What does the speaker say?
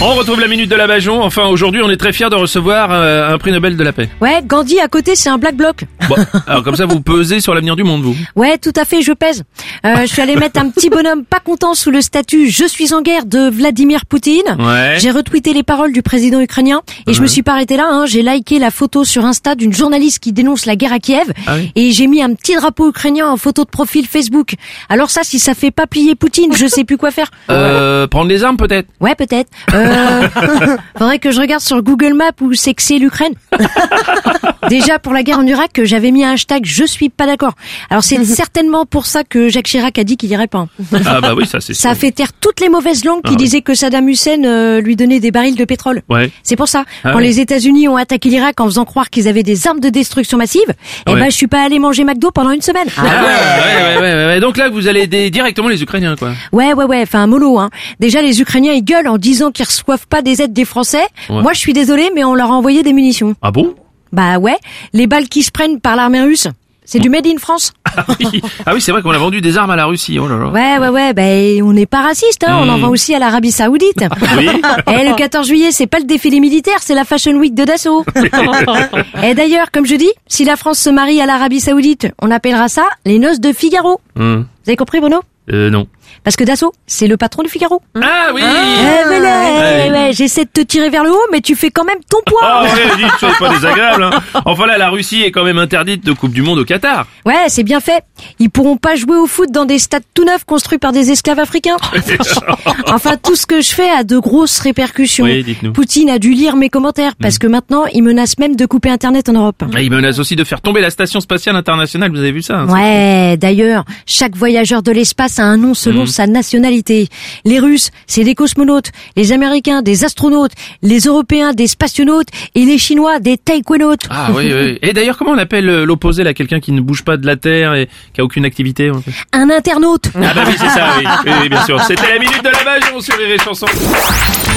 On retrouve la minute de la Bajon. Enfin, aujourd'hui, on est très fiers de recevoir euh, un prix Nobel de la paix. Ouais, Gandhi à côté, c'est un black bloc. Bon, alors comme ça, vous pesez sur l'avenir du monde, vous. Ouais, tout à fait, je pèse. Euh, je suis allé mettre un petit bonhomme pas content sous le statut Je suis en guerre de Vladimir Poutine. Ouais. J'ai retweeté les paroles du président ukrainien et je me suis pas arrêté là. Hein. J'ai liké la photo sur Insta d'une journaliste qui dénonce la guerre à Kiev Ah oui. et j'ai mis un petit drapeau ukrainien en photo de profil Facebook. Alors ça, si ça fait pas plier Poutine, je sais plus quoi faire. Euh, prendre les armes, peut-être? Ouais, peut-être. Euh, faudrait que je regarde sur Google Maps où c'est que c'est l'Ukraine. Déjà pour la guerre en Irak, j'avais mis un hashtag je suis pas d'accord. Alors c'est certainement pour ça que Jacques Chirac a dit qu'il irait pas. Ah bah oui, ça c'est Ça a fait taire toutes les mauvaises langues qui Ah disaient que Saddam Hussein euh, lui donnait des barils de pétrole. Ouais. C'est pour ça. Ah Quand les États-Unis ont attaqué l'Irak en faisant croire qu'ils avaient des armes de destruction massive, eh ben je suis pas allé manger McDo pendant une semaine. Ah ouais, ouais, ouais. Donc là, vous allez directement les Ukrainiens, quoi. Ouais, ouais, ouais, enfin mollo. Hein. Déjà, les Ukrainiens, ils gueulent en disant qu'ils reçoivent pas des aides des Français. Ouais. Moi, je suis désolé, mais on leur a envoyé des munitions. Ah bon? Bah ouais, les balles qui se prennent par l'armée russe, c'est du made in France. Ah oui, ah oui c'est vrai qu'on a vendu des armes à la Russie. Oh là là. Ouais, ouais, ouais, bah on n'est pas raciste, hein. on en Hmm. vend aussi à l'Arabie Saoudite. Oui. Et le 14 juillet, c'est pas le défilé militaire, c'est la Fashion Week de Dassault. Et d'ailleurs, comme je dis, si la France se marie à l'Arabie Saoudite, on appellera ça les noces de Figaro. Hum. Vous avez compris, Bruno? Euh, non. Parce que Dassault, c'est le patron du Figaro. Ah oui Eh, voilà, Ouais. eh, ouais, j'essaie de te tirer vers le haut, mais tu fais quand même ton poids. Ah ouais, dites, soyez pas désagréable. Hein. Enfin là, la Russie est quand même interdite de Coupe du Monde au Qatar. Ouais, c'est bien fait. Ils pourront pas jouer au foot dans des stades tout neufs construits par des esclaves africains. enfin, tout ce que je fais a de grosses répercussions. Oui, dites-nous. Poutine a dû lire mes commentaires parce que maintenant, il menace même de couper Internet en Europe. Et il menace aussi de faire tomber la station spatiale internationale. Vous avez vu ça hein, Ouais, d'ailleurs, chaque voyageur de l'espace a un nom selon sa nationalité. Les Russes, c'est des cosmonautes, les Américains, des astronautes, les Européens, des spationautes, et les Chinois, des taïkwanautes. Ah oui, oui. Et d'ailleurs, comment on appelle euh, l'opposé là, quelqu'un qui ne bouge pas de la Terre et qui a aucune activité en fait? Un internaute. Ah bah oui, c'est ça, oui. Oui, oui, bien sûr. C'était la minute de la Bajon sur Rire et